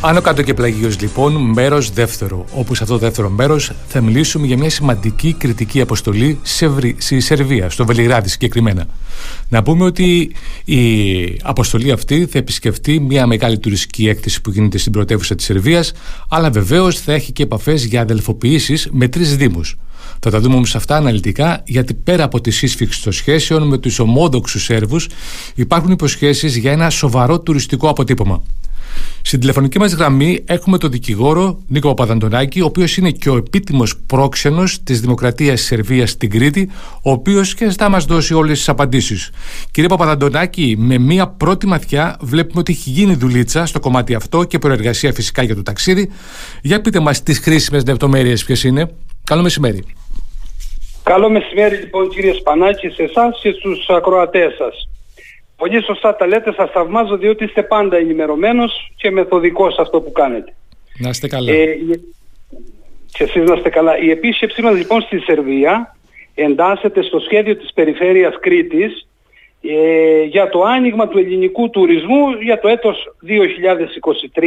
Άνω κάτω και πλαγίως λοιπόν, μέρος δεύτερο. Όπου σε αυτό το δεύτερο μέρος θα μιλήσουμε για μια σημαντική κριτική αποστολή στη Σερβία, στο Βελιγράδι συγκεκριμένα. Να πούμε ότι η αποστολή αυτή θα επισκεφτεί μια μεγάλη τουριστική έκθεση που γίνεται στην πρωτεύουσα της Σερβίας, αλλά βεβαίως θα έχει και επαφές για αδελφοποιήσεις με τρεις δήμους. Θα τα δούμε όμως αυτά αναλυτικά, γιατί πέρα από τη σύσφυξη των σχέσεων με τους ομόδοξους Σέρβους, υπάρχουν υποσχέσεις για ένα σοβαρό τουριστικό αποτύπωμα. Στην τηλεφωνική μας γραμμή έχουμε τον δικηγόρο Νίκο Παπαδαντονάκη, ο οποίος είναι και ο επίτιμος πρόξενος της Δημοκρατίας τη Σερβίας στην Κρήτη, ο οποίος και θα μας δώσει όλες τις απαντήσεις. Κύριε Παπαδαντονάκη, με μία πρώτη ματιά βλέπουμε ότι έχει γίνει δουλίτσα στο κομμάτι αυτό και προεργασία φυσικά για το ταξίδι. Για πείτε μας τις χρήσιμες λεπτομέρειες ποιες είναι. Καλό μεσημέρι. Καλό μεσημέρι λοιπόν κύριε Σπανάκη σε εσάς και στους ακροατές σας. Πολύ σωστά τα λέτε, σας θαυμάζω διότι είστε πάντα ενημερωμένος και μεθοδικός σε αυτό που κάνετε. Να είστε καλά. Ε, και εσείς να είστε καλά. Η επίσκεψή μας λοιπόν στη Σερβία εντάσσεται στο σχέδιο της Περιφέρειας Κρήτης ε, για το άνοιγμα του ελληνικού τουρισμού για το έτος 2023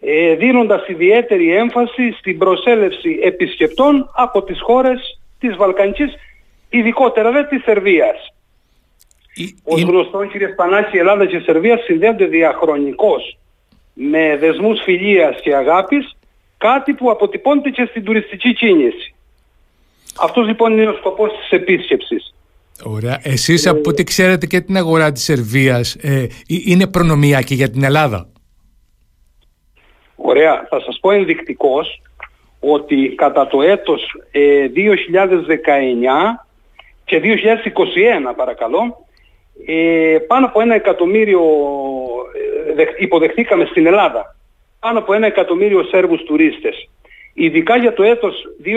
ε, δίνοντας ιδιαίτερη έμφαση στην προσέλευση επισκεπτών από τις χώρες της Βαλκανικής, ειδικότερα δε της Σερβίας. Η... Ως γνωστό κύριε Σπανάκη, η Ελλάδα και η Σερβία συνδέονται διαχρονικώς με δεσμούς φιλίας και αγάπης, κάτι που αποτυπώνεται και στην τουριστική κίνηση. Αυτός λοιπόν είναι ο σκοπός της επίσκεψης. Ωραία. Εσείς από ό,τι ξέρετε και την αγορά της Σερβίας ε, είναι προνομιακή για την Ελλάδα; Ωραία. Θα σας πω ενδεικτικός ότι κατά το έτος 2019 ε, και 2021 παρακαλώ ε, πάνω από ένα εκατομμύριο ε, υποδεχτήκαμε στην Ελλάδα πάνω από ένα εκατομμύριο Σέρβους τουρίστες. Ειδικά για το έτος 2021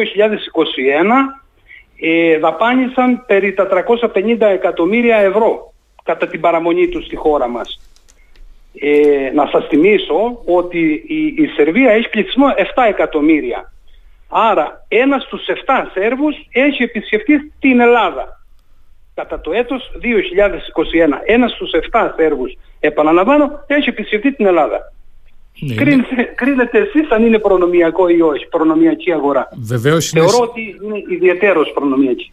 ε, δαπάνησαν περί τα 350 εκατομμύρια ευρώ κατά την παραμονή τους στη χώρα μας. Ε, να σας θυμίσω ότι η, η Σερβία έχει πληθυσμό 7 εκατομμύρια. Άρα ένας στους 7 Σέρβους έχει επισκεφτεί την Ελλάδα. Κατά το έτος 2021 ένας στους 7 Σέρβους, επαναλαμβάνω, έχει επισκεφτεί την Ελλάδα. Ναι, κρίνετε εσείς αν είναι προνομιακό ή όχι, προνομιακή αγορά. Βεβαίως Θεωρώ ότι είναι ιδιαίτερος προνομιακή.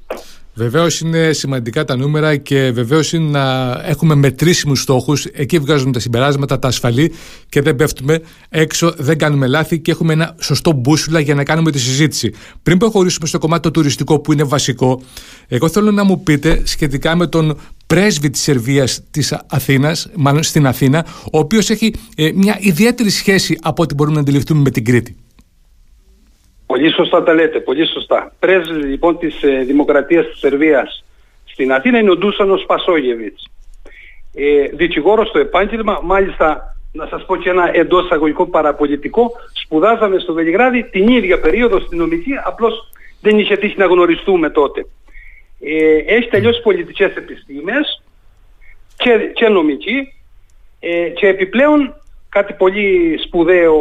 Βεβαίως είναι σημαντικά τα νούμερα και βεβαίως είναι να έχουμε μετρήσιμους στόχους. Εκεί βγάζουμε τα συμπεράσματα, τα ασφαλή και δεν πέφτουμε έξω, δεν κάνουμε λάθη και έχουμε ένα σωστό μπούσουλα για να κάνουμε τη συζήτηση. Πριν προχωρήσουμε στο κομμάτι το τουριστικό που είναι βασικό, εγώ θέλω να μου πείτε σχετικά με τον πρέσβη της Σερβίας της Αθήνας, μάλλον στην Αθήνα, ο οποίος έχει ε, μια ιδιαίτερη σχέση από ό,τι μπορούμε να αντιληφθούμε με την Κρήτη. Πολύ σωστά τα λέτε, πολύ σωστά. Πρέσβη λοιπόν της ε, Δημοκρατίας της Σερβίας στην Αθήνα είναι ο Ντούσανος Πασόγεβιτς. Ε, δικηγόρος στο επάγγελμα, μάλιστα να σας πω και ένα εντός αγωγικό παραπολιτικό, σπουδάζαμε στο Βελιγράδι την ίδια περίοδο στην νομική, απλώς δεν είχε τύχει να γνωριστούμε τότε. Ε, έχει τελειώσει πολιτικές επιστήμες και, και νομική ε, και επιπλέον κάτι πολύ σπουδαίο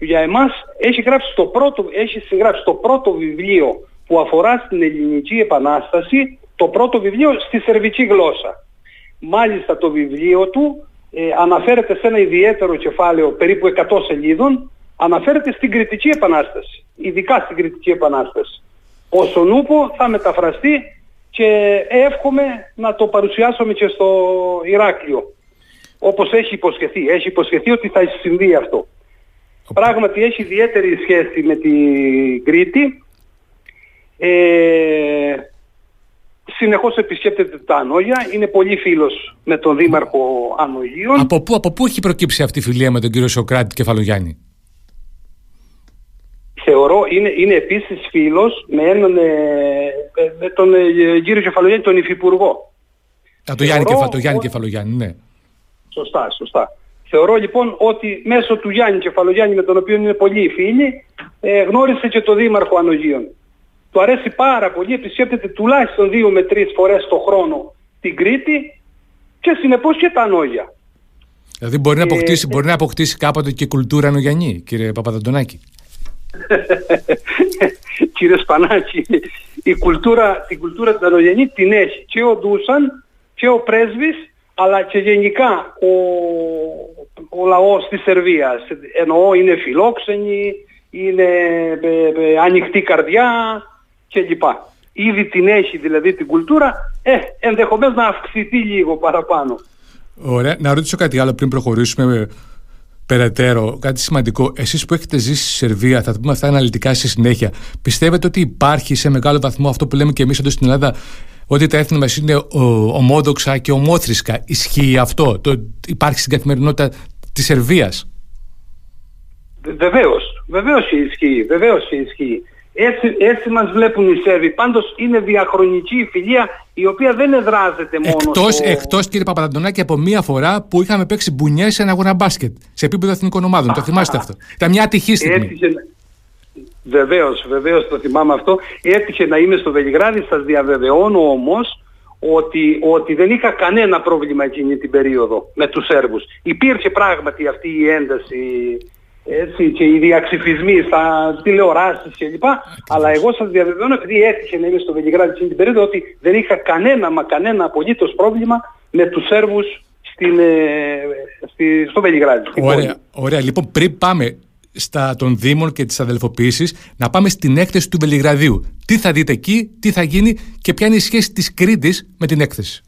για εμάς, έχει, γράψει το πρώτο, έχει συγγράψει το πρώτο βιβλίο που αφορά στην ελληνική επανάσταση, το πρώτο βιβλίο στη σερβική γλώσσα. Μάλιστα το βιβλίο του ε, αναφέρεται σε ένα ιδιαίτερο κεφάλαιο περίπου 100 σελίδων, αναφέρεται στην κριτική επανάσταση, ειδικά στην κριτική επανάσταση. Όσον ούπο θα μεταφραστεί και εύχομαι να το παρουσιάσουμε και στο Ηράκλειο όπως έχει υποσχεθεί. Έχει υποσχεθεί ότι θα συμβεί αυτό. Πράγματι έχει ιδιαίτερη σχέση με την Κρήτη. Ε, συνεχώς επισκέπτεται τα Ανόγια. Είναι πολύ φίλος με τον Δήμαρχο Ανογίων. Από πού, από πού έχει προκύψει αυτή η φιλία με τον κύριο Σοκράτη Κεφαλογιάννη. Θεωρώ είναι, είναι επίσης φίλος με, έναν, ε, με τον ε, κύριο Κεφαλογιάννη, τον Υφυπουργό. Α, το Γιάννη, Κεφα, το Γιάννη Κεφαλογιάννη, ναι. Σωστά, σωστά. Θεωρώ λοιπόν ότι μέσω του Γιάννη Κεφαλογιάννη με τον οποίο είναι πολύ φίλοι ε, γνώρισε και το Δήμαρχο Ανογίων. Του αρέσει πάρα πολύ, επισκέπτεται τουλάχιστον δύο με τρεις φορές το χρόνο την Κρήτη και συνεπώς και τα Ανόγια. Δηλαδή μπορεί να, ε, αποκτήσει, μπορεί να αποκτήσει κάποτε και κουλτούρα Ανογιανή, κύριε Παπαδαντονάκη. κύριε Σπανάκη, η κουλτούρα, την κουλτούρα την Ανογιανή την έχει και ο Ντούσαν και ο πρέσβης αλλά και γενικά ο ο λαός της Σερβίας. Εννοώ είναι φιλόξενοι, είναι ε, ε, ανοιχτή καρδιά κλπ. Ήδη την έχει δηλαδή την κουλτούρα, ε, ενδεχομένως να αυξηθεί λίγο παραπάνω. Ωραία. Να ρωτήσω κάτι άλλο πριν προχωρήσουμε περαιτέρω. Κάτι σημαντικό. Εσείς που έχετε ζήσει στη Σερβία, θα το πούμε αυτά αναλυτικά στη συνέχεια. Πιστεύετε ότι υπάρχει σε μεγάλο βαθμό αυτό που λέμε και εμείς εδώ στην Ελλάδα, ότι τα έθνη μας είναι ομόδοξα και ομόθρησκα. Ισχύει αυτό; Το υπάρχει στην καθημερινότητα της Σερβίας; Βεβαίως. Βεβαίως ισχύει. Βεβαίως ισχύει. Έτσι, έτσι μας βλέπουν οι Σέρβοι. Πάντως είναι διαχρονική η φιλία η οποία δεν εδράζεται μόνο εκτός, στο... Εκτός κύριε Παπαδαντονάκη από μία φορά που είχαμε παίξει μπουνιές σε ένα αγώνα μπάσκετ σε επίπεδο εθνικών ομάδων. το θυμάστε αυτό. Ήταν μια ατυχή στιγμή. Έτυχε... Βεβαίως, βεβαίως το θυμάμαι αυτό. Έτυχε να είμαι στο Βελιγράδι, σας διαβεβαιώνω όμως ότι, ότι δεν είχα κανένα πρόβλημα εκείνη την περίοδο με τους Σέρβους. Υπήρχε πράγματι αυτή η ένταση έτσι, και οι διαξυφισμοί στα τηλεοράσεις κλπ. Αλλά εγώ σας διαβεβαιώνω, επειδή έτυχε να είμαι στο Βελιγράδι στην την περίοδο, ότι δεν είχα κανένα μα κανένα απολύτως πρόβλημα με τους Σέρβους στην, ε, στη, στο Βελιγράδι. Ωραία, ωραία. Λοιπόν, πριν πάμε στα των Δήμων και τις αδελφοποιήσεις, να πάμε στην έκθεση του Βελιγραδίου. Τι θα δείτε εκεί, τι θα γίνει και ποια είναι η σχέση της Κρήτης με την έκθεση.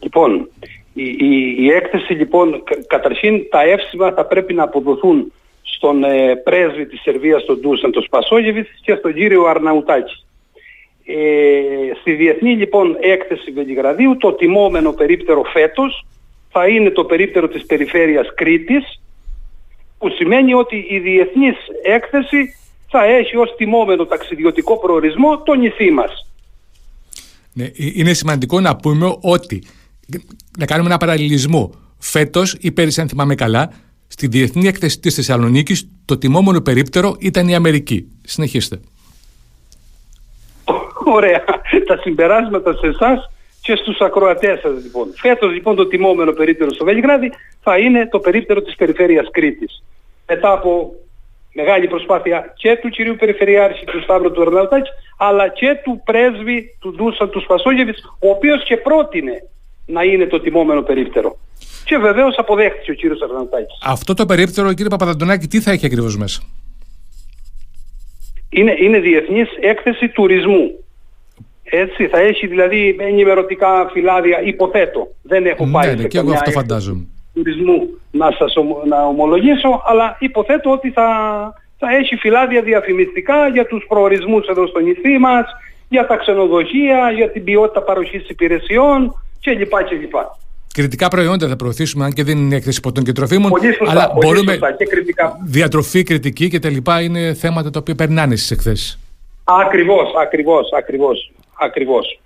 Λοιπόν, η, έκθεση λοιπόν, καταρχήν τα εύσημα θα πρέπει να αποδοθούν στον ε, πρέσβη της Σερβίας, τον Ντούσαν, τον Σπασόγεβιτς και στον κύριο Αρναουτάκη. Ε, στη διεθνή λοιπόν έκθεση Βελιγραδίου το τιμόμενο περίπτερο φέτος θα είναι το περίπτερο της περιφέρειας Κρήτης που σημαίνει ότι η διεθνής έκθεση θα έχει ως τιμόμενο ταξιδιωτικό προορισμό το νησί μας. Ναι, ε, είναι σημαντικό να πούμε ότι να κάνουμε ένα παραλληλισμό. Φέτος, ή πέρυσι, αν θυμάμαι καλά, στη Διεθνή Έκθεση της Θεσσαλονίκης, το τιμόμενο περίπτερο ήταν η Αμερική. Συνεχίστε. Ωραία. Τα συμπεράσματα σε εσάς και στους ακροατές σας λοιπόν. Φέτος λοιπόν το τιμόμενο περίπτερο στο Βελιγράδι θα είναι το περίπτερο της περιφέρειας Κρήτης. Μετά από μεγάλη προσπάθεια και του κυρίου Περιφερειάρχη του Σταύρου του Ερναουτάκη αλλά και του πρέσβη του Ντούσαν του Σπασόγεβιτς ο οποίος και πρότεινε να είναι το τιμόμενο περίπτερο. Και βεβαίως αποδέχτηκε ο κύριος Αρναντάκη. Αυτό το περίπτερο, κύριε Παπαδαντονάκη, τι θα έχει ακριβώς μέσα; Είναι, είναι διεθνής έκθεση τουρισμού. Έτσι, θα έχει δηλαδή ενημερωτικά φυλάδια, υποθέτω. Δεν έχω ναι, πάει ναι, ναι, και εγώ αυτό φαντάζομαι. Τουρισμού να σας να ομολογήσω, αλλά υποθέτω ότι θα, θα έχει φυλάδια διαφημιστικά για τους προορισμούς εδώ στο νησί μας, για τα ξενοδοχεία, για την ποιότητα παροχής υπηρεσιών, και λοιπά και λοιπά. Κριτικά προϊόντα θα προωθήσουμε, αν και δεν είναι έκθεση ποτών και τροφίμων. Πολύ σωστά, αλλά πολύ μπορούμε. Σωστά και κριτικά. Διατροφή, κριτική και τα λοιπά είναι θέματα τα οποία περνάνε στις εκθέσεις. Ακριβώς, ακριβώς, ακριβώς. Ακριβώς.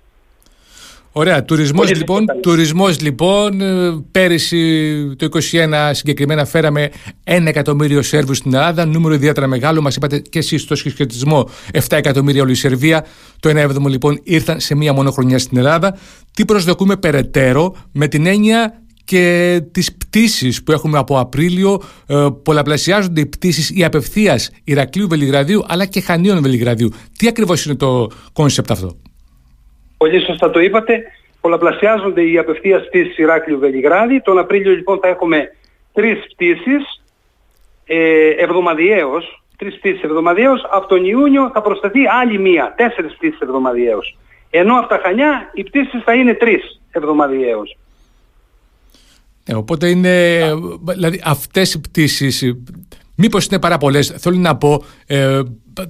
Ωραία. Τουρισμός λοιπόν, τουρισμός λοιπόν, ε, πέρυσι το 2021 συγκεκριμένα φέραμε ένα εκατομμύριο Σέρβους στην Ελλάδα, νούμερο ιδιαίτερα μεγάλο, μας είπατε και εσείς στο συσχετισμό 7 εκατομμύρια όλη η Σερβία, το 1 έβδομο λοιπόν ήρθαν σε μία μόνο χρονιά στην Ελλάδα. Τι προσδοκούμε περαιτέρω με την έννοια και τις πτήσεις που έχουμε από Απρίλιο ε, πολλαπλασιάζονται οι πτήσεις ή απευθείας Ηρακλείου Βελιγραδίου αλλά και Χανίων Βελιγραδίου. Τι ακριβώς είναι το concept αυτό; Πολύ σωστά το είπατε. Πολλαπλασιάζονται οι απευθείας πτήσεις Ηράκλειο Βελιγράδι. Τον Απρίλιο λοιπόν θα έχουμε τρεις πτήσεις ε, εβδομαδιαίως. Τρεις πτήσεις εβδομαδιαίως. Από τον Ιούνιο θα προσθεθεί άλλη μία. Τέσσερις πτήσεις εβδομαδιαίως. Ενώ από τα Χανιά οι πτήσεις θα είναι τρεις εβδομαδιαίως. Ε, οπότε είναι, δηλαδή αυτές οι πτήσεις Μήπως είναι πάρα πολλές, θέλω να πω, ε,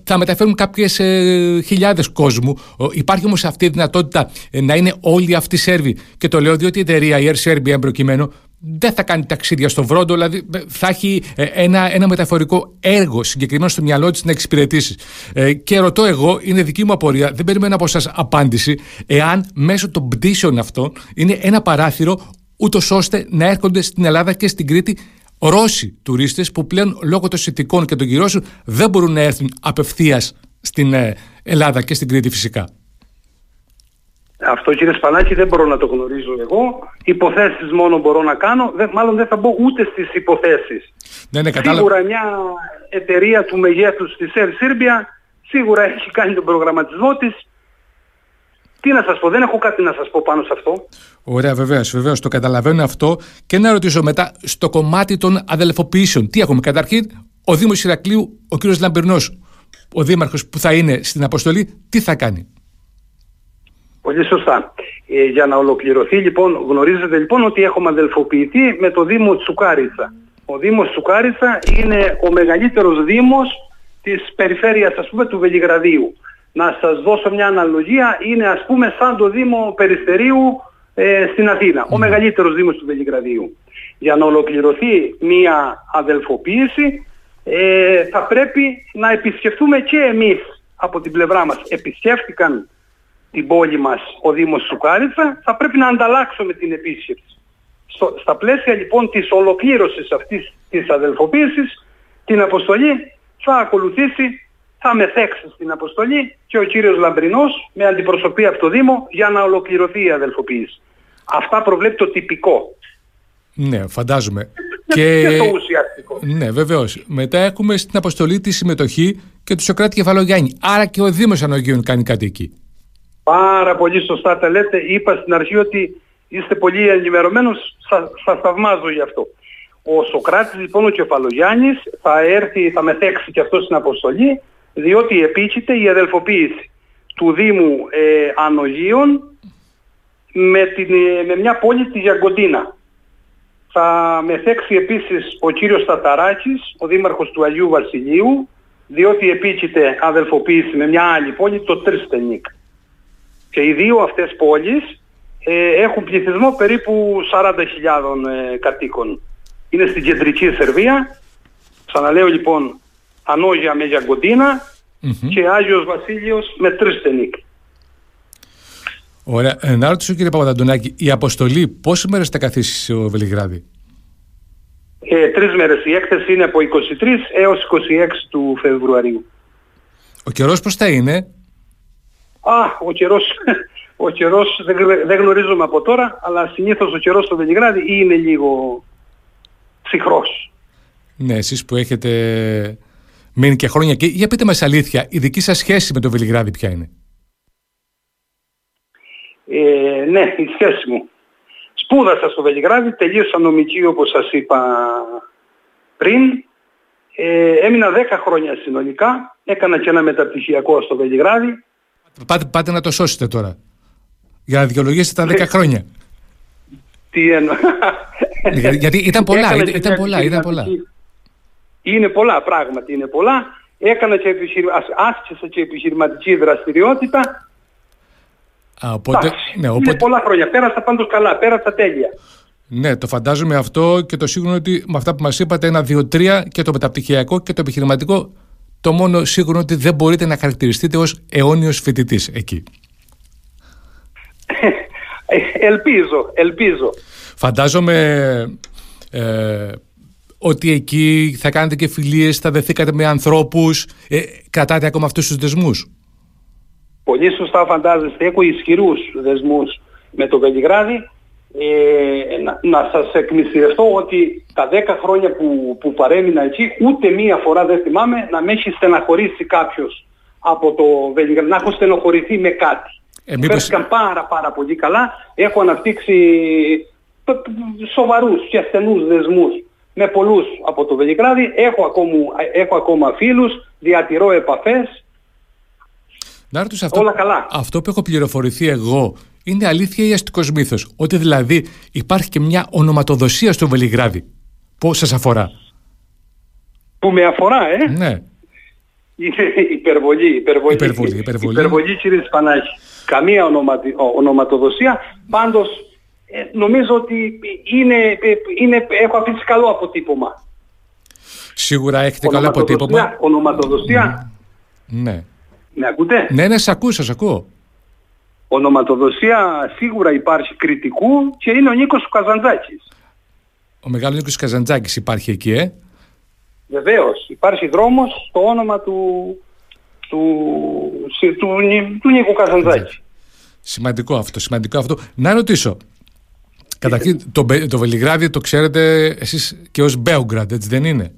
θα μεταφέρουν κάποιες ε, χιλιάδες κόσμου. Υπάρχει όμως αυτή η δυνατότητα ε, να είναι όλοι αυτοί Σέρβοι. Και το λέω διότι η εταιρεία, η Air Serbia, προκειμένου, δεν θα κάνει ταξίδια στο Βρόντο, δηλαδή ε, θα έχει ε, ένα, ένα μεταφορικό έργο συγκεκριμένο στο μυαλό της να εξυπηρετήσει. Ε, και ρωτώ εγώ, είναι δική μου απορία, δεν περιμένω από εσά απάντηση, εάν μέσω των πτήσεων αυτών είναι ένα παράθυρο ούτως ώστε να έρχονται στην Ελλάδα και στην Κρήτη Ρώσοι τουρίστες που πλέον λόγω των συνθηκών και των κυρώσεων δεν μπορούν να έρθουν απευθείας στην ε, Ελλάδα και στην Κρήτη φυσικά. Αυτό κύριε Σπανάκη δεν μπορώ να το γνωρίζω εγώ. Υποθέσεις μόνο μπορώ να κάνω. Δεν, μάλλον δεν θα μπω ούτε στις υποθέσεις. Ναι, ναι, Σίγουρα μια εταιρεία του μεγέθους της Air Serbia σίγουρα έχει κάνει τον προγραμματισμό της Τι να σας πω, δεν έχω κάτι να σας πω πάνω σε αυτό. Ωραία, βεβαίως, βεβαίως. Το καταλαβαίνω αυτό. Και να ρωτήσω μετά, στο κομμάτι των αδελφοποιήσεων, τι έχουμε. Καταρχήν, ο Δήμος Ηρακλείου, ο κύριος Λαμπερνός, ο δήμαρχος που θα είναι στην αποστολή, τι θα κάνει; Πολύ σωστά. Ε, για να ολοκληρωθεί λοιπόν, γνωρίζετε λοιπόν ότι έχουμε αδελφοποιηθεί με το Δήμο Τσουκάριτσα. Ο Δήμος Τσουκάριτσα είναι ο μεγαλύτερος Δήμος της περιφέρειας ας πούμε του Βελιγραδίου. Να σας δώσω μια αναλογία, είναι ας πούμε σαν το Δήμο Περιστερίου ε, στην Αθήνα, ο μεγαλύτερος Δήμος του Βελιγραδίου. Για να ολοκληρωθεί μια αδελφοποίηση ε, θα πρέπει να επισκεφτούμε και εμείς από την πλευρά μας. Επισκέφτηκαν την πόλη μας ο Δήμος Σουκάριτσα, θα πρέπει να ανταλλάξουμε την επίσκεψη. Στο, στα πλαίσια λοιπόν της ολοκλήρωσης αυτής της αδελφοποίησης, την αποστολή θα ακολουθήσει, θα μεθέξει στην αποστολή και ο κύριος Λαμπρινός με αντιπροσωπή από το Δήμο για να ολοκληρωθεί η αδελφοποίηση. Αυτά προβλέπει το τυπικό. Ναι, φαντάζομαι. Και, και... το ουσιαστικό. Ναι, βεβαίως. Μετά έχουμε στην αποστολή τη συμμετοχή και του Σοκράτη Κεφαλογιάννη. Άρα και ο Δήμος Ανογίων κάνει κάτι εκεί. Πάρα πολύ σωστά τα λέτε. Είπα στην αρχή ότι είστε πολύ ενημερωμένος. Σας, σας θαυμάζω γι' αυτό. Ο Σοκράτης λοιπόν ο Κεφαλογιάννης θα έρθει, θα μετέξει και αυτό στην αποστολή διότι επίκειται η αδελφοποίηση του Δήμου ε, Ανογίων με, την, ε, με μια πόλη τη Γιαγκοντίνα. Θα μεθέξει επίσης ο κύριος Ταταράκης, ο δήμαρχος του Αγίου Βασιλείου, διότι επίκειται αδελφοποίηση με μια άλλη πόλη, το Τριστενίκ. Και οι δύο αυτές πόλεις ε, έχουν πληθυσμό περίπου 40.000 ε, κατοίκων. Είναι στην κεντρική Σερβία. Ξαναλέω λοιπόν Ανόγια με γιαγκοντινα και Άγιος Βασίλειος με Τριστενίκ. Ωραία. Ε, να ρωτήσω κύριε Παπαδαντονάκη, η αποστολή πόσες μέρες θα καθίσει στο Βελιγράδι; Ε, τρεις μέρες. Η έκθεση είναι από 23 έως 26 του Φεβρουαρίου. Ο καιρός πώς θα είναι; Α, ο καιρός, ο καιρός δεν, δεν γνωρίζουμε από τώρα, αλλά συνήθως ο καιρός στο Βελιγράδι είναι λίγο ψυχρός. Ναι, εσείς που έχετε μείνει και χρόνια εκεί, για πείτε μας αλήθεια, η δική σας σχέση με το Βελιγράδι ποια είναι; Ε, ναι, η σχέση μου. Σπούδασα στο Βελιγράδι, τελείωσα νομική όπως σας είπα πριν. Ε, έμεινα 10 χρόνια συνολικά, έκανα και ένα μεταπτυχιακό στο Βελιγράδι. Πάτε, πάτε να το σώσετε τώρα, για να δικαιολογήσετε τα 10 ναι. χρόνια. Τι εννοώ. γιατί ήταν πολλά, ήταν, ήταν πολλά, ήταν πολλά. Είναι πολλά, πράγματι είναι πολλά. Έκανα και άσκησα και επιχειρηματική δραστηριότητα Α, οπότε, ναι, οπότε... Είναι πολλά χρόνια. Πέρασα πάντως καλά, πέρασα τέλεια. Ναι, το φαντάζομαι αυτό και το σίγουρο ότι με αυτά που μας είπατε ένα, δύο, τρία και το μεταπτυχιακό και το επιχειρηματικό το μόνο σίγουρο ότι δεν μπορείτε να χαρακτηριστείτε ως αιώνιος φοιτητής εκεί. ελπίζω, ελπίζω. Φαντάζομαι ε, ότι εκεί θα κάνετε και φιλίες, θα δεθήκατε με ανθρώπους, ε, κρατάτε ακόμα αυτούς τους δεσμούς. Πολύ σωστά φαντάζεστε, έχω ισχυρούς δεσμούς με το Βελιγράδι. Ε, να, να σας εκμυστηρευτώ ότι τα 10 χρόνια που, που παρέμεινα εκεί ούτε μία φορά δεν θυμάμαι να με έχει στεναχωρήσει κάποιος από το Βελιγράδι, να έχω στενοχωρηθεί με κάτι. Ε, μήπως... πάρα πάρα πολύ καλά. Έχω αναπτύξει σοβαρούς και ασθενούς δεσμούς με πολλούς από το Βελιγράδι. Έχω ακόμα, έχω ακόμα φίλους, διατηρώ επαφές να ρωτήσω αυτό, Όλα καλά. αυτό που έχω πληροφορηθεί εγώ είναι αλήθεια ή αστικός μύθος; Ότι δηλαδή υπάρχει και μια ονοματοδοσία στο Βελιγράδι. Πώ σας αφορά; Που με αφορά, ε; Ναι. Είναι υπερβολή, υπερβολή. Υπερβολή, υπερβολή. υπερβολή κύριε Σπανάκη. Καμία ονοματι... ονοματοδοσία. Πάντως ε, νομίζω ότι είναι, ε, είναι, έχω αφήσει καλό αποτύπωμα. Σίγουρα έχετε καλό αποτύπωμα. Ονοματοδοσία. Ναι. Με ακούτε; Ναι, ναι, σε ακούω, σας ακούω. Ονοματοδοσία σίγουρα υπάρχει κριτικού και είναι ο Νίκος Καζαντζάκης. Ο μεγάλος Νίκος Καζαντζάκης υπάρχει εκεί, ε; Βεβαίως. Υπάρχει δρόμος στο όνομα του, του, του, του, του Νίκου Καζαντζάκη. Σημαντικό αυτό, σημαντικό αυτό. Να ρωτήσω. Καταρχήν, το, το Βελιγράδι το ξέρετε εσείς και ως Μπέουγκραντ, έτσι δεν είναι;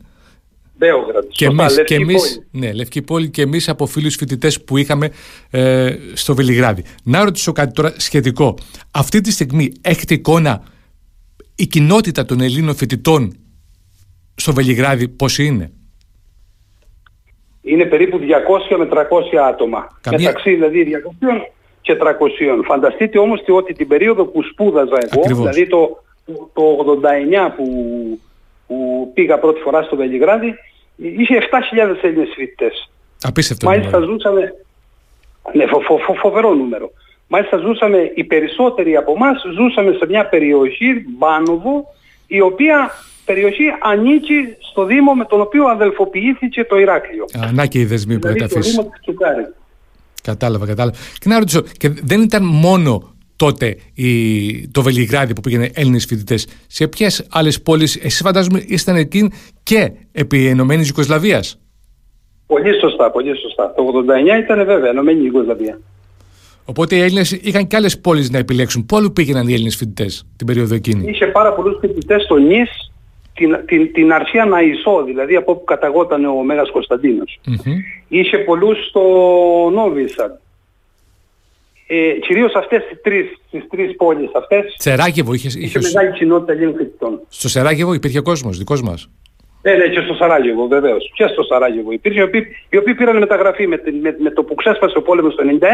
Μπέογραντ. Και εμείς, και εμείς, ναι, Λευκή Πόλη και εμείς από φίλους φοιτητές που είχαμε ε, στο Βελιγράδι. Να ρωτήσω κάτι τώρα σχετικό. Αυτή τη στιγμή έχετε εικόνα η κοινότητα των Ελλήνων φοιτητών στο Βελιγράδι πώς είναι; Είναι περίπου 200 με 300 άτομα. Καμία... Μεταξύ δηλαδή 200 και 300. Φανταστείτε όμως ότι την περίοδο που σπούδαζα εγώ, δηλαδή το, το 89 που, που πήγα πρώτη φορά στο Βελιγράδι, είχε 7.000 Έλληνες φοιτητές. Απίστευτο. Μάλιστα ζούσαμε, ναι, φο, φο, φο, φοβερό νούμερο. Μάλιστα ζούσαμε, οι περισσότεροι από εμάς ζούσαμε σε μια περιοχή, Μπάνοβο, η οποία περιοχή ανήκει στο Δήμο με τον οποίο αδελφοποιήθηκε το Ηράκλειο. Α, να και οι δεσμοί δηλαδή, που Το Δήμο της Κατάλαβα, κατάλαβα. Και να ρωτήσω, και δεν ήταν μόνο τότε η, το Βελιγράδι που πήγαινε Έλληνες φοιτητές. Σε ποιες άλλες πόλεις, εσείς φαντάζομαι ήσταν εκεί και επί Ενωμένης Ιουκοσλαβίας; Πολύ σωστά, πολύ σωστά. Το 89 ήταν βέβαια Ενωμένη Ιουκοσλαβία. Οπότε οι Έλληνες είχαν και άλλες πόλεις να επιλέξουν. Πού αλλού πήγαιναν οι Έλληνες φοιτητές την περίοδο εκείνη; Είχε πάρα πολλούς φοιτητές στο Νης, την, την, την Αρσία Ναϊσό, δηλαδή από όπου καταγόταν ο Μέγας Κωνσταντίνος. Mm-hmm. Είχε πολλούς στο Νόβισαν. Ε, κυρίως αυτές τις τρεις, τις τρεις πόλεις αυτές. Σεράγεβο είχες, είχε, είχε μεγάλη κοινότητα Ελλήνων φοιτητών. Στο Σεράγεβο υπήρχε κόσμος, δικός μας. Ναι, ναι, και στο Σαράγεβο βεβαίως. Και στο Σαράγεβο υπήρχε, οι οποίοι, οι οποίοι πήραν μεταγραφή με, με, με, το που ξέσπασε ο πόλεμος το 1991,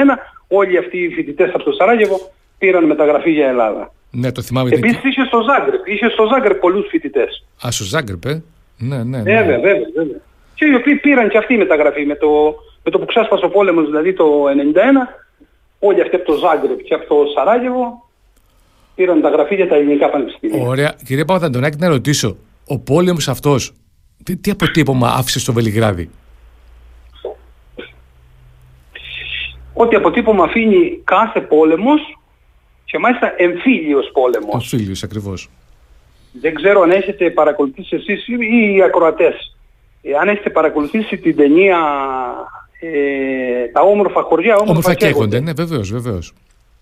όλοι αυτοί οι φοιτητές από το Σαράγεβο πήραν μεταγραφή για Ελλάδα. Ναι, το θυμάμαι. Επίσης είχε στο Ζάγκρεπ, είχε στο Ζάγκρεπ πολλούς φοιτητές. Α, στο Ζάγκρεπ, ε; Ναι, ναι, ναι. Βέβαια, βέβαια, βέβαια. Και οι οποίοι πήραν και αυτοί μεταγραφή με το, με το που ξέσπασε ο πόλεμος, δηλαδή το 1991, όλοι αυτοί από το Ζάγκρεπ και από το Σαράγεβο πήραν μεταγραφή για τα ελληνικά πανεπιστήμια. Ωραία. Κύριε Παπαδαντονάκη, να ρωτήσω, ο πόλεμος αυτός, τι, τι αποτύπωμα άφησε στο Βελιγράδι; Ό,τι αποτύπωμα αφήνει κάθε πόλεμος και μάλιστα εμφύλιος πόλεμος. Εμφύλιος ακριβώς. Δεν ξέρω αν έχετε παρακολουθήσει εσείς ή οι ακροατές. Ε, αν έχετε παρακολουθήσει την ταινία ε, «Τα όμορφα χωριά, όμορφα, όμορφα καίγονται». Ναι, βεβαίως, βεβαίως.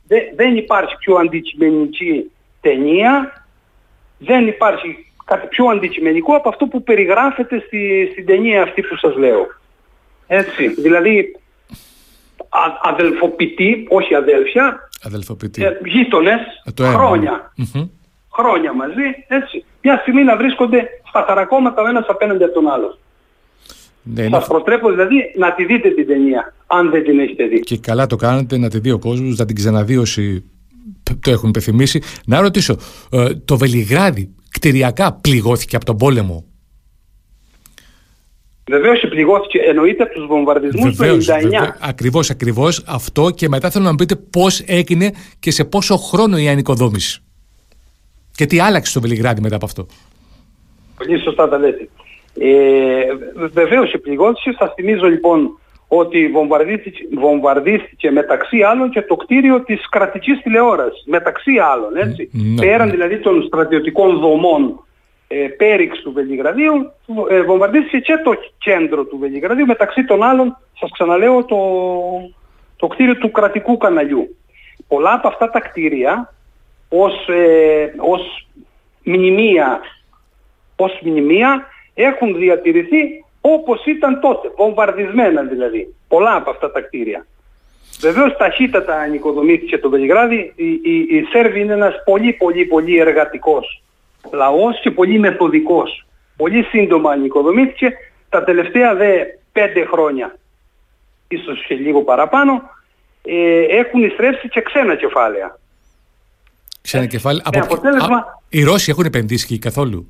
Δεν, δεν υπάρχει πιο αντικειμενική ταινία, δεν υπάρχει κάτι πιο αντικειμενικό από αυτό που περιγράφεται στη, στην ταινία αυτή που σας λέω. Έτσι, δηλαδή α, αδελφοποιητή, όχι αδέλφια, αδελφοποιητή. Ε, γείτονες, ε, χρόνια. Χρόνια μαζί, έτσι. Μια στιγμή να βρίσκονται στα χαρακόμματα ο ένας απέναντι από τον άλλο. Ναι, Σας προτρέπω δηλαδή να τη δείτε την ταινία, αν δεν την έχετε δει. Και καλά το κάνετε να τη δει ο κόσμος, να την ξαναδεί όσοι το έχουν υπεθυμίσει. Να ρωτήσω, ε, το Βελιγράδι κτηριακά πληγώθηκε από τον πόλεμο; Βεβαίως πληγώθηκε, εννοείται από τους βομβαρδισμούς του 1999. Ακριβώς, ακριβώς αυτό και μετά θέλω να μου πείτε πώς έγινε και σε πόσο χρόνο η ανοικοδόμηση. Και τι άλλαξε στο Βελιγράδι μετά από αυτό. Πολύ σωστά τα λέτε. Ε, Βεβαίως πληγώθηκε. Σα θυμίζω λοιπόν ότι βομβαρδίστηκε, βομβαρδίστηκε μεταξύ άλλων και το κτίριο της κρατικής τηλεόρασης. Μεταξύ άλλων, έτσι. Ναι, Πέραν ναι. δηλαδή των στρατιωτικών δομών ε, πέριξ του Βελιγραδίου, ε, βομβαρδίστηκε και το κέντρο του Βελιγραδίου, μεταξύ των άλλων, σας ξαναλέω, το, το κτίριο του κρατικού καναλιού. Πολλά από αυτά τα κτίρια ως, ε, ως μνημεία, ως μνημεία έχουν διατηρηθεί όπως ήταν τότε, βομβαρδισμένα δηλαδή. Πολλά από αυτά τα κτίρια. Βεβαίως ταχύτατα ανοικοδομήθηκε το Βελιγράδι. Η, η, η Σέρβη είναι ένας πολύ πολύ πολύ εργατικός λαός και πολύ μεθοδικός. Πολύ σύντομα ανοικοδομήθηκε. Τα τελευταία δε πέντε χρόνια, ίσως και λίγο παραπάνω, ε, έχουν ειστρέψει και ξένα κεφάλαια. Ξένα κεφάλαια. Από... αποτέλεσμα... οι Ρώσοι έχουν επενδύσει καθόλου;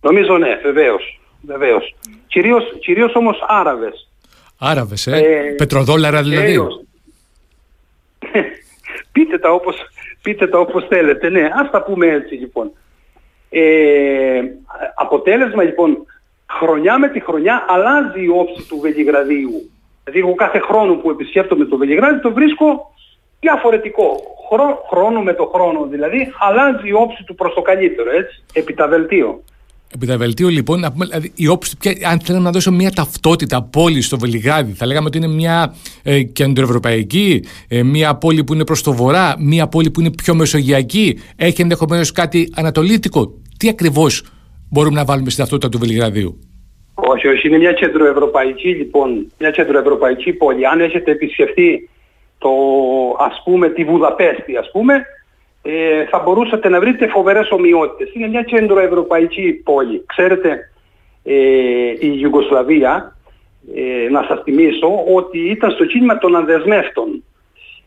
Νομίζω ναι, βεβαίως. βεβαίως. Κυρίως, κυρίως όμως Άραβες. Άραβες, ε; ε Πετροδόλαρα δηλαδή; πείτε, τα όπως, πείτε τα όπως θέλετε. Ναι, ας τα πούμε έτσι λοιπόν. Ε, αποτέλεσμα λοιπόν, χρονιά με τη χρονιά αλλάζει η όψη του Βελιγραδίου. Δηλαδή εγώ κάθε χρόνο που επισκέπτομαι το Βελιγράδι το βρίσκω διαφορετικό. χρόνο με το χρόνο δηλαδή αλλάζει η όψη του προς το καλύτερο, έτσι, επιταβελτίο. Επιταβελτίο λοιπόν, να πούμε, δηλαδή, η όψη, αν θέλαμε να δώσω μια ταυτότητα πόλη στο Βελιγράδι, θα λέγαμε ότι είναι μια ε, κεντροευρωπαϊκή, ε, μια πόλη που είναι προς το βορρά, μια πόλη που είναι πιο μεσογειακή, έχει ενδεχομένως κάτι ανατολίτικο. Τι ακριβώς μπορούμε να βάλουμε στην ταυτότητα του Βελιγραδίου; Όχι, όχι, είναι μια κεντροευρωπαϊκή λοιπόν, μια κεντροευρωπαϊκή πόλη. Αν έχετε επισκεφτεί το, ας πούμε, τη Βουδαπέστη, ας πούμε, ε, θα μπορούσατε να βρείτε φοβερές ομοιότητες. Είναι μια κεντροευρωπαϊκή πόλη. Ξέρετε, ε, η Ιουγκοσλαβία, ε, να σας θυμίσω, ότι ήταν στο κίνημα των ανδεσμεύτων.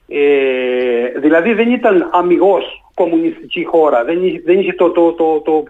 Ε, δηλαδή δεν ήταν αμυγός κομμουνιστική χώρα, δεν, δεν είχε το, το, το, το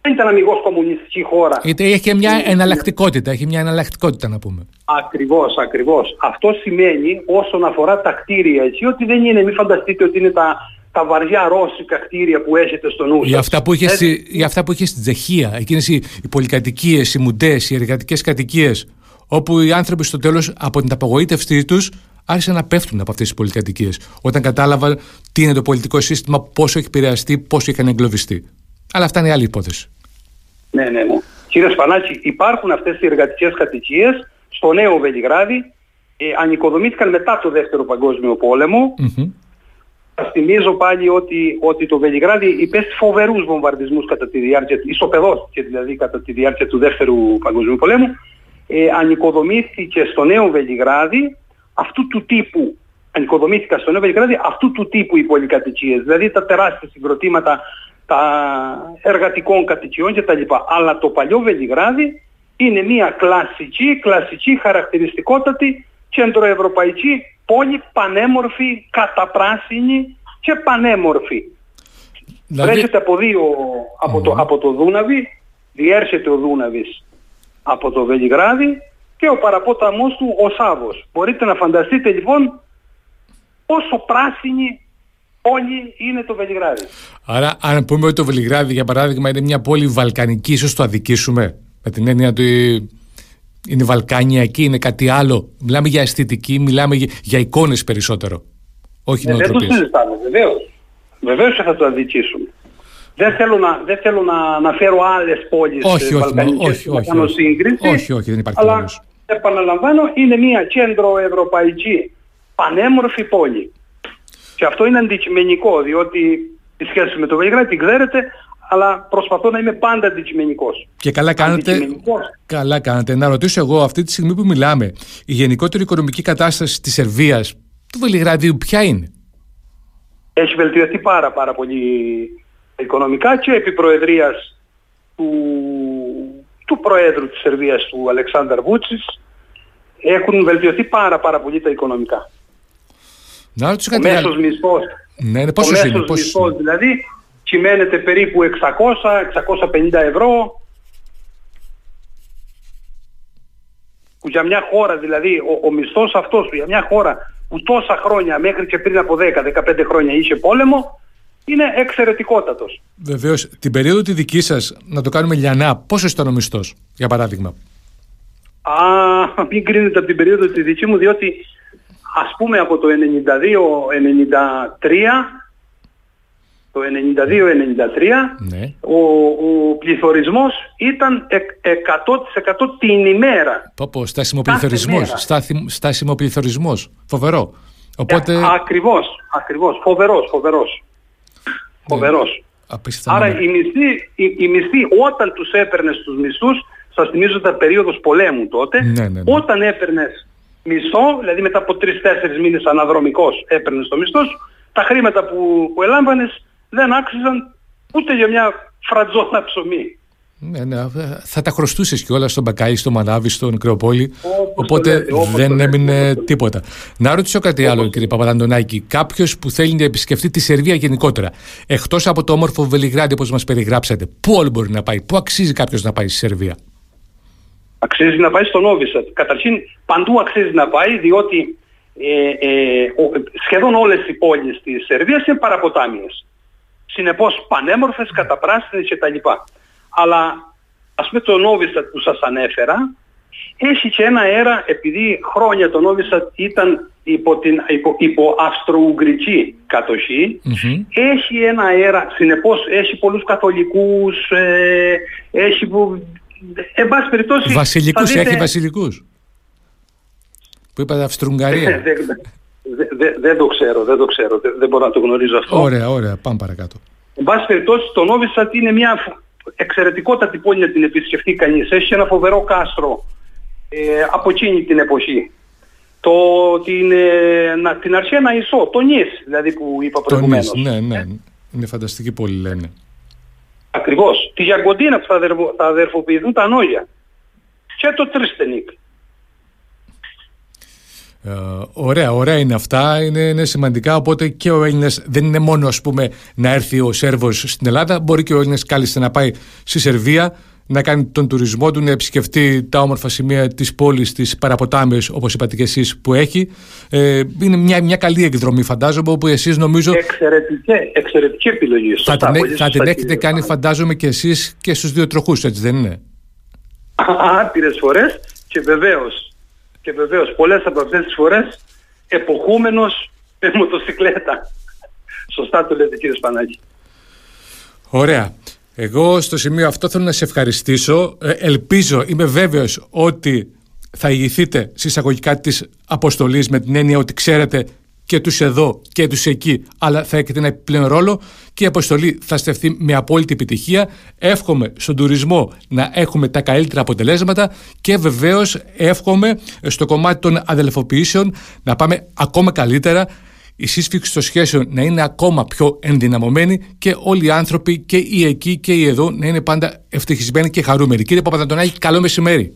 δεν ήταν αμυγός κομμουνιστική χώρα. Είχε μια εναλλακτικότητα, έχει μια εναλλακτικότητα να πούμε. Ακριβώς, ακριβώς. Αυτό σημαίνει όσον αφορά τα κτίρια έτσι, ότι δεν είναι, μην φανταστείτε ότι είναι τα, τα βαριά ρώσικα κτίρια που έχετε στο νου Για αυτά που είχε, στη, για αυτά που είχε στην Τσεχία, εκείνες οι, οι πολυκατοικίες, οι μουντές, οι εργατικές κατοικίες, όπου οι άνθρωποι στο τέλος από την απογοήτευσή τους άρχισαν να πέφτουν από αυτές τις πολυκατοικίες όταν κατάλαβαν τι είναι το πολιτικό σύστημα, πόσο έχει επηρεαστεί, πόσο έχει εγκλωβιστεί. Αλλά αυτά είναι άλλη υπόθεση. Ναι, ναι, ναι. Κύριε Σπανάκη, υπάρχουν αυτές οι εργατικές κατοικίες στο νέο Βελιγράδι, ε, ανοικοδομήθηκαν μετά το δεύτερο παγκόσμιο πόλεμο. Mm-hmm. Σας θυμίζω πάλι ότι, ότι το Βελιγράδι υπέστη φοβερούς βομβαρδισμούς κατά τη διάρκεια, ισοπεδώθηκε δηλαδή κατά τη διάρκεια του δεύτερου παγκοσμίου πολέμου. Ε, ανοικοδομήθηκε στο νέο Βελιγράδι αυτού του τύπου ανοικοδομήθηκαν στο νέο Βελιγράδι αυτού του τύπου οι πολυκατοικίες, δηλαδή τα τεράστια συγκροτήματα τα εργατικών κατοικιών κτλ. Αλλά το παλιό Βελιγράδι είναι μια κλασική, κλασική χαρακτηριστικότατη κεντροευρωπαϊκή πόλη πανέμορφη, καταπράσινη και πανέμορφη. Δηλαδή... Βρέχεται από δύο, από, το, από το Δούναβι, διέρχεται ο Δούναβης από το Βελιγράδι και ο παραπόταμός του ο Σάβος. Μπορείτε να φανταστείτε λοιπόν πόσο πράσινη Όλοι είναι το Βελιγράδι. Άρα, αν πούμε ότι το Βελιγράδι, για παράδειγμα, είναι μια πόλη βαλκανική, ίσως το αδικήσουμε. Με την έννοια ότι είναι βαλκανιακή, είναι κάτι άλλο. Μιλάμε για αισθητική, μιλάμε για, για εικόνες περισσότερο. Όχι ε, Δεν το συζητάμε, βεβαίως. Βεβαίως θα το αδικήσουμε. Δεν θέλω να, δεν θέλω να, να φέρω άλλες πόλεις όχι, όχι, όχι, όχι, κάνω σύγκριση. Όχι, όχι, δεν υπάρχει Αλλά επαναλαμβάνω, είναι μια κέντρο ευρωπαϊκή πανέμορφη πόλη. Και αυτό είναι αντικειμενικό, διότι η σχέση με το Βελιγράδι την ξέρετε, αλλά προσπαθώ να είμαι πάντα αντικειμενικός. Και καλά κάνετε, καλά κάνετε. Να ρωτήσω εγώ, αυτή τη στιγμή που μιλάμε, η γενικότερη οικονομική κατάσταση της Σερβίας, του Βελιγραδίου, ποια είναι; Έχει βελτιωθεί πάρα πάρα πολύ οικονομικά και επί προεδρίας του, του Προέδρου της Σερβίας, του Αλεξάνδρ Βούτσης, έχουν βελτιωθεί πάρα πάρα πολύ τα οικονομικά. Να ρωτήσω κάτι ο μέσος μισθός, ναι, είναι, πόσος ο μέσος μισθός δηλαδή κυμαίνεται περίπου 600-650 ευρώ που για μια χώρα δηλαδή ο, ο μισθός αυτός για μια χώρα που τόσα χρόνια μέχρι και πριν από 10-15 χρόνια είχε πόλεμο είναι εξαιρετικότατος. Βεβαίως, την περίοδο τη δική σας, να το κάνουμε λιανά, πόσο ήταν ο μισθός, για παράδειγμα; Α, μην κρίνετε από την περίοδο τη δική μου, διότι ας πούμε από το 92-93 το 92-93 ναι. ο, ο πληθωρισμός ήταν 100% την ημέρα. Πω πω, στάσιμοπληθωρισμός, στάσιμοπληθωρισμός, φοβερό. Οπότε... Ε, ακριβώς, ακριβώς, φοβερός, φοβερός. Ναι. Φοβερός. Άρα η μισθή, η, η μισθή όταν τους έπαιρνες τους μισθούς, σας θυμίζω τα περίοδος πολέμου τότε, ναι, ναι, όταν έπαιρνες μισθό, δηλαδή μετά από τρεις-τέσσερις μήνες αναδρομικός έπαιρνες το μισθός τα χρήματα που, που ελάμβανες δεν άξιζαν ούτε για μια φρατζόνα ψωμί. Ναι, ναι, θα τα χρωστούσες κιόλας στον Μπακάη, στο Μανάβη, στον Κρεοπόλη. οπότε δεν έμεινε τίποτα. Να ρωτήσω κάτι άλλο, κύριε Παπαδαντονάκη. Κάποιος που θέλει να επισκεφτεί τη Σερβία γενικότερα, εκτός από το όμορφο Βελιγράδι, όπως μας περιγράψατε, πού όλο μπορεί να πάει, πού αξίζει κάποιος να πάει στη Σερβία; Αξίζει να πάει στον Όβισατ. Καταρχήν παντού αξίζει να πάει διότι ε, ε, σχεδόν όλες οι πόλεις της Σερβίας είναι παραποτάμιες. Συνεπώς πανέμορφες, καταπράσινες κτλ. Αλλά ας πούμε το Νόβισατ που σας ανέφερα έχει και ένα αέρα επειδή χρόνια το Νόβισατ ήταν υπό, την, υπό, υπό αυστρο-ουγγρική έχει ένα αέρα, συνεπώς έχει πολλούς καθολικούς, ε, έχει Εν πάση περιπτώσει. Βασιλικούς, δείτε... έχει βασιλικούς. Που είπατε Αυστρουγγαρία. Δεν το ξέρω, δεν το ξέρω. Δεν μπορώ να το γνωρίζω αυτό. Ωραία, ωραία. Πάμε παρακάτω. Εν πάση περιπτώσει, το Νόβισατ είναι μια εξαιρετικότατη πόλη να την επισκεφτεί κανείς. Έχει ένα φοβερό κάστρο ε, από εκείνη την εποχή. Το, την, ε, να, την Αρσένα Ισό, το Νις δηλαδή που είπα προηγουμένως. Το ναι, ναι. Είναι φανταστική πόλη λένε. Ακριβώς. Τη Γιαγκοντίνα που θα, αδερφο, θα αδερφοποιηθούν τα νόγια. Και το Τριστενίκ. Ε, ωραία, ωραία είναι αυτά, είναι, είναι σημαντικά. Οπότε και ο Έλληνα δεν είναι μόνο ας πούμε, να έρθει ο Σέρβος στην Ελλάδα, μπορεί και ο Έλληνα κάλλιστα να πάει στη Σερβία, να κάνει τον τουρισμό του, να επισκεφτεί τα όμορφα σημεία της πόλης, τις παραποτάμες, όπως είπατε και εσείς, που έχει. Ε, είναι μια, μια καλή εκδρομή, φαντάζομαι, όπου εσείς νομίζω. Εξαιρετική, εξαιρετική επιλογή. Θα, την, ε- θα την έχετε κάνει, φαντάζομαι, και εσείς και στους δύο τροχούς, έτσι δεν είναι; Άπειρες φορές και βεβαίως και βεβαίως πολλές από αυτές τις φορές εποχούμενος με μοτοσυκλέτα. Σωστά το λέτε κύριε Σπανάκη. Ωραία. Εγώ στο σημείο αυτό θέλω να σε ευχαριστήσω. Ε, ελπίζω, είμαι βέβαιος ότι θα ηγηθείτε συσσαγωγικά της αποστολής με την έννοια ότι ξέρετε και τους εδώ και τους εκεί, αλλά θα έχετε ένα επιπλέον ρόλο και η αποστολή θα στεφθεί με απόλυτη επιτυχία. Εύχομαι στον τουρισμό να έχουμε τα καλύτερα αποτελέσματα και βεβαίως εύχομαι στο κομμάτι των αδελφοποιήσεων να πάμε ακόμα καλύτερα η σύσφυξη των σχέσεων να είναι ακόμα πιο ενδυναμωμένη και όλοι οι άνθρωποι και οι εκεί και οι εδώ να είναι πάντα ευτυχισμένοι και χαρούμενοι. Κύριε Παπαδαντονάκη, καλό μεσημέρι.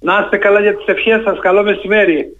Να είστε καλά για τις ευχές σας. Καλό μεσημέρι.